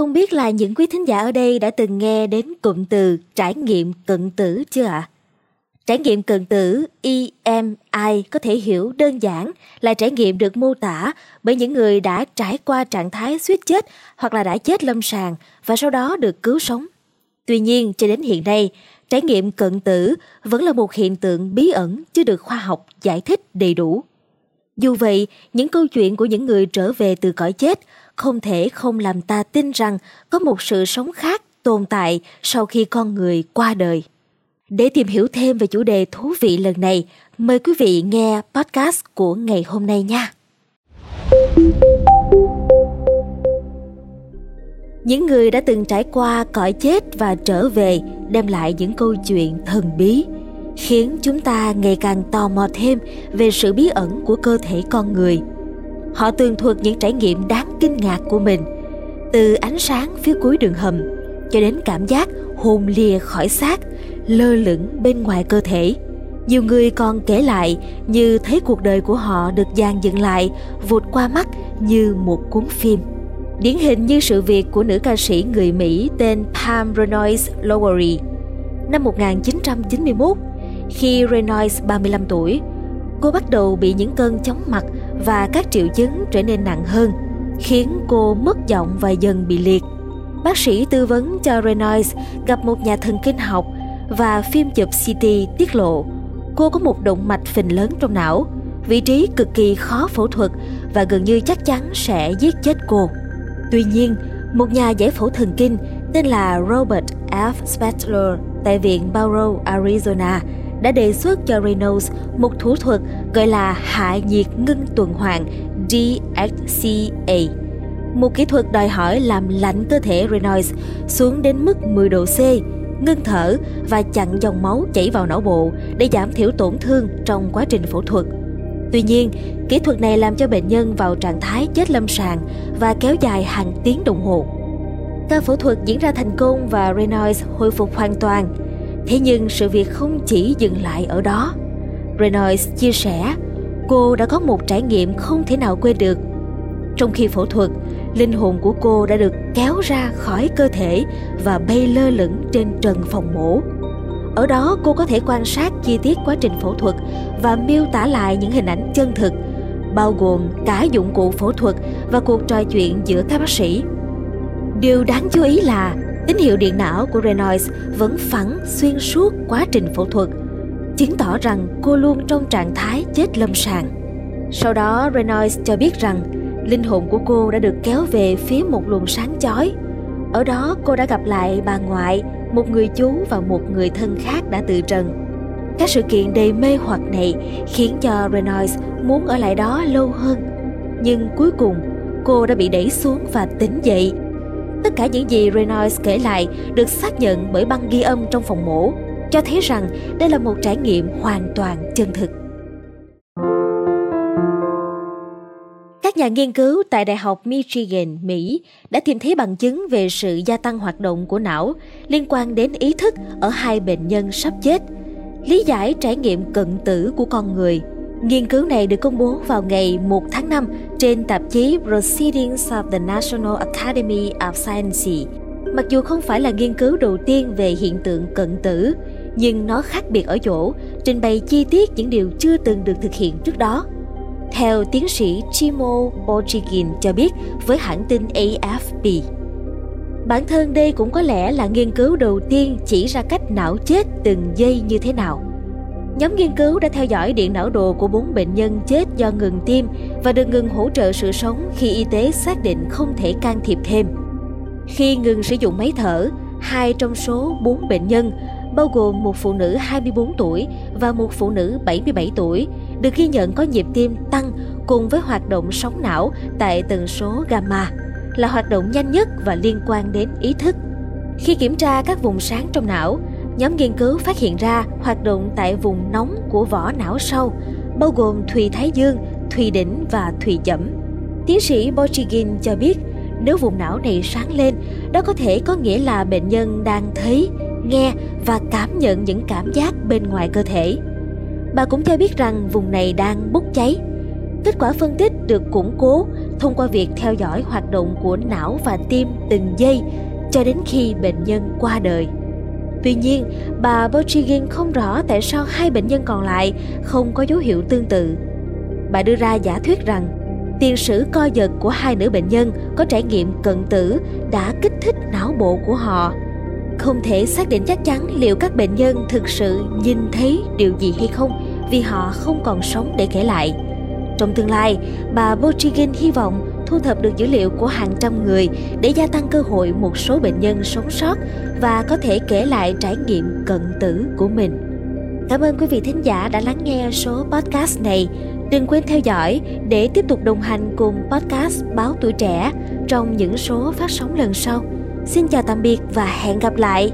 Không biết là những quý thính giả ở đây đã từng nghe đến cụm từ trải nghiệm cận tử chưa ạ? À? Trải nghiệm cận tử EMI có thể hiểu đơn giản là trải nghiệm được mô tả bởi những người đã trải qua trạng thái suýt chết hoặc là đã chết lâm sàng và sau đó được cứu sống. Tuy nhiên, cho đến hiện nay, trải nghiệm cận tử vẫn là một hiện tượng bí ẩn chưa được khoa học giải thích đầy đủ. Dù vậy, những câu chuyện của những người trở về từ cõi chết không thể không làm ta tin rằng có một sự sống khác tồn tại sau khi con người qua đời. Để tìm hiểu thêm về chủ đề thú vị lần này, mời quý vị nghe podcast của ngày hôm nay nha. Những người đã từng trải qua cõi chết và trở về đem lại những câu chuyện thần bí, khiến chúng ta ngày càng tò mò thêm về sự bí ẩn của cơ thể con người. Họ tường thuật những trải nghiệm đáng kinh ngạc của mình, từ ánh sáng phía cuối đường hầm cho đến cảm giác hồn lìa khỏi xác, lơ lửng bên ngoài cơ thể. Nhiều người còn kể lại như thấy cuộc đời của họ được dàn dựng lại, vụt qua mắt như một cuốn phim. Điển hình như sự việc của nữ ca sĩ người Mỹ tên Pam Reynolds Lowery. Năm 1991, khi Reynolds 35 tuổi, cô bắt đầu bị những cơn chóng mặt và các triệu chứng trở nên nặng hơn, khiến cô mất giọng và dần bị liệt. Bác sĩ tư vấn cho Reynolds gặp một nhà thần kinh học và phim chụp CT tiết lộ cô có một động mạch phình lớn trong não, vị trí cực kỳ khó phẫu thuật và gần như chắc chắn sẽ giết chết cô. Tuy nhiên, một nhà giải phẫu thần kinh tên là Robert F. Spetzler tại viện Barrow, Arizona đã đề xuất cho Reynolds một thủ thuật gọi là hạ nhiệt ngưng tuần hoàn DXCA. Một kỹ thuật đòi hỏi làm lạnh cơ thể Reynolds xuống đến mức 10 độ C, ngưng thở và chặn dòng máu chảy vào não bộ để giảm thiểu tổn thương trong quá trình phẫu thuật. Tuy nhiên, kỹ thuật này làm cho bệnh nhân vào trạng thái chết lâm sàng và kéo dài hàng tiếng đồng hồ. Ca phẫu thuật diễn ra thành công và Reynolds hồi phục hoàn toàn. Thế nhưng sự việc không chỉ dừng lại ở đó. Reynolds chia sẻ, cô đã có một trải nghiệm không thể nào quên được. Trong khi phẫu thuật, linh hồn của cô đã được kéo ra khỏi cơ thể và bay lơ lửng trên trần phòng mổ. Ở đó cô có thể quan sát chi tiết quá trình phẫu thuật và miêu tả lại những hình ảnh chân thực, bao gồm cả dụng cụ phẫu thuật và cuộc trò chuyện giữa các bác sĩ. Điều đáng chú ý là tín hiệu điện não của Reynolds vẫn phẳng xuyên suốt quá trình phẫu thuật, chứng tỏ rằng cô luôn trong trạng thái chết lâm sàng. Sau đó Reynolds cho biết rằng linh hồn của cô đã được kéo về phía một luồng sáng chói. Ở đó cô đã gặp lại bà ngoại, một người chú và một người thân khác đã từ trần. Các sự kiện đầy mê hoặc này khiến cho Reynolds muốn ở lại đó lâu hơn. Nhưng cuối cùng, cô đã bị đẩy xuống và tỉnh dậy. Tất cả những gì Reynolds kể lại được xác nhận bởi băng ghi âm trong phòng mổ, cho thấy rằng đây là một trải nghiệm hoàn toàn chân thực. Các nhà nghiên cứu tại Đại học Michigan, Mỹ đã tìm thấy bằng chứng về sự gia tăng hoạt động của não liên quan đến ý thức ở hai bệnh nhân sắp chết. Lý giải trải nghiệm cận tử của con người. Nghiên cứu này được công bố vào ngày 1 tháng 5 trên tạp chí Proceedings of the National Academy of Sciences. Mặc dù không phải là nghiên cứu đầu tiên về hiện tượng cận tử, nhưng nó khác biệt ở chỗ trình bày chi tiết những điều chưa từng được thực hiện trước đó. Theo tiến sĩ Timo Bojigin cho biết với hãng tin AFP. Bản thân đây cũng có lẽ là nghiên cứu đầu tiên chỉ ra cách não chết từng giây như thế nào. Nhóm nghiên cứu đã theo dõi điện não đồ của bốn bệnh nhân chết do ngừng tim và được ngừng hỗ trợ sự sống khi y tế xác định không thể can thiệp thêm. Khi ngừng sử dụng máy thở, hai trong số bốn bệnh nhân, bao gồm một phụ nữ 24 tuổi và một phụ nữ 77 tuổi, được ghi nhận có nhịp tim tăng cùng với hoạt động sóng não tại tần số gamma, là hoạt động nhanh nhất và liên quan đến ý thức. Khi kiểm tra các vùng sáng trong não, nhóm nghiên cứu phát hiện ra hoạt động tại vùng nóng của vỏ não sau, bao gồm thùy thái dương, thùy đỉnh và thùy chẩm. Tiến sĩ Bojigin cho biết, nếu vùng não này sáng lên, đó có thể có nghĩa là bệnh nhân đang thấy, nghe và cảm nhận những cảm giác bên ngoài cơ thể. Bà cũng cho biết rằng vùng này đang bốc cháy. Kết quả phân tích được củng cố thông qua việc theo dõi hoạt động của não và tim từng giây cho đến khi bệnh nhân qua đời. Tuy nhiên, bà Bochigin không rõ tại sao hai bệnh nhân còn lại không có dấu hiệu tương tự. Bà đưa ra giả thuyết rằng tiền sử co giật của hai nữ bệnh nhân có trải nghiệm cận tử đã kích thích não bộ của họ. Không thể xác định chắc chắn liệu các bệnh nhân thực sự nhìn thấy điều gì hay không vì họ không còn sống để kể lại. Trong tương lai, bà Bochigin hy vọng thu thập được dữ liệu của hàng trăm người để gia tăng cơ hội một số bệnh nhân sống sót và có thể kể lại trải nghiệm cận tử của mình. Cảm ơn quý vị thính giả đã lắng nghe số podcast này. Đừng quên theo dõi để tiếp tục đồng hành cùng podcast Báo Tuổi Trẻ trong những số phát sóng lần sau. Xin chào tạm biệt và hẹn gặp lại!